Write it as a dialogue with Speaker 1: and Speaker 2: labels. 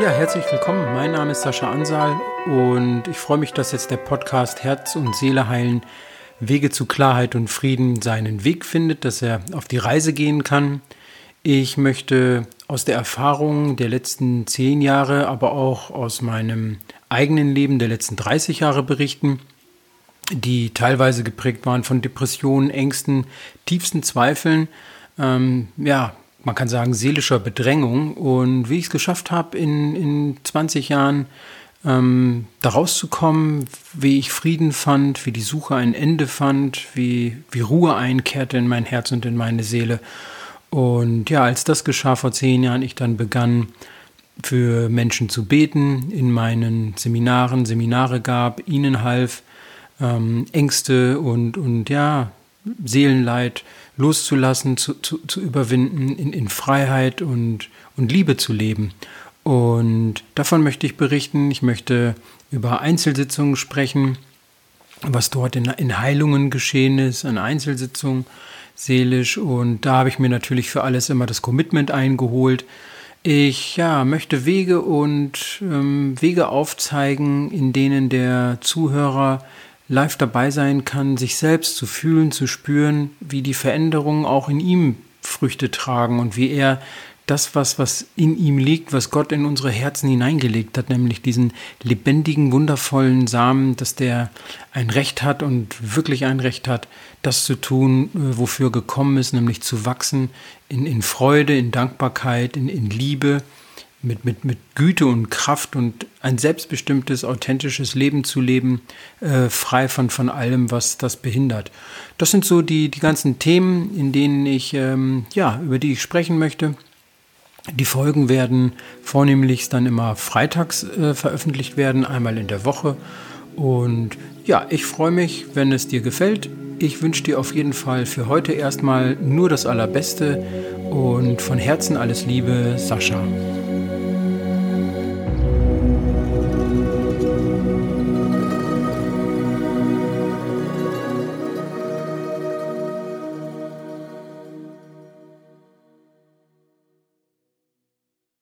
Speaker 1: Ja, herzlich willkommen. Mein Name ist Sascha Ansal und ich freue mich, dass jetzt der Podcast Herz und Seele heilen, Wege zu Klarheit und Frieden seinen Weg findet, dass er auf die Reise gehen kann. Ich möchte aus der Erfahrung der letzten zehn Jahre, aber auch aus meinem eigenen Leben der letzten 30 Jahre berichten, die teilweise geprägt waren von Depressionen, Ängsten, tiefsten Zweifeln, ähm, ja, man kann sagen, seelischer Bedrängung. Und wie ich es geschafft habe, in, in 20 Jahren ähm, da rauszukommen, wie ich Frieden fand, wie die Suche ein Ende fand, wie, wie Ruhe einkehrte in mein Herz und in meine Seele. Und ja, als das geschah vor zehn Jahren, ich dann begann, für Menschen zu beten, in meinen Seminaren Seminare gab, ihnen half, ähm, Ängste und, und ja, Seelenleid loszulassen, zu, zu, zu überwinden, in, in Freiheit und, und Liebe zu leben. Und davon möchte ich berichten. Ich möchte über Einzelsitzungen sprechen, was dort in, in Heilungen geschehen ist, an Einzelsitzungen seelisch. Und da habe ich mir natürlich für alles immer das Commitment eingeholt. Ich ja, möchte Wege und ähm, Wege aufzeigen, in denen der Zuhörer live dabei sein kann, sich selbst zu fühlen, zu spüren, wie die Veränderungen auch in ihm Früchte tragen und wie er das, was, was in ihm liegt, was Gott in unsere Herzen hineingelegt hat, nämlich diesen lebendigen, wundervollen Samen, dass der ein Recht hat und wirklich ein Recht hat, das zu tun, äh, wofür gekommen ist, nämlich zu wachsen in, in Freude, in Dankbarkeit, in, in Liebe, mit, mit, mit Güte und Kraft und ein selbstbestimmtes, authentisches Leben zu leben, äh, frei von, von allem, was das behindert. Das sind so die, die ganzen Themen, in denen ich, ähm, ja, über die ich sprechen möchte. Die Folgen werden vornehmlich dann immer freitags äh, veröffentlicht werden, einmal in der Woche. Und ja, ich freue mich, wenn es dir gefällt. Ich wünsche dir auf jeden Fall für heute erstmal nur das Allerbeste und von Herzen alles Liebe, Sascha.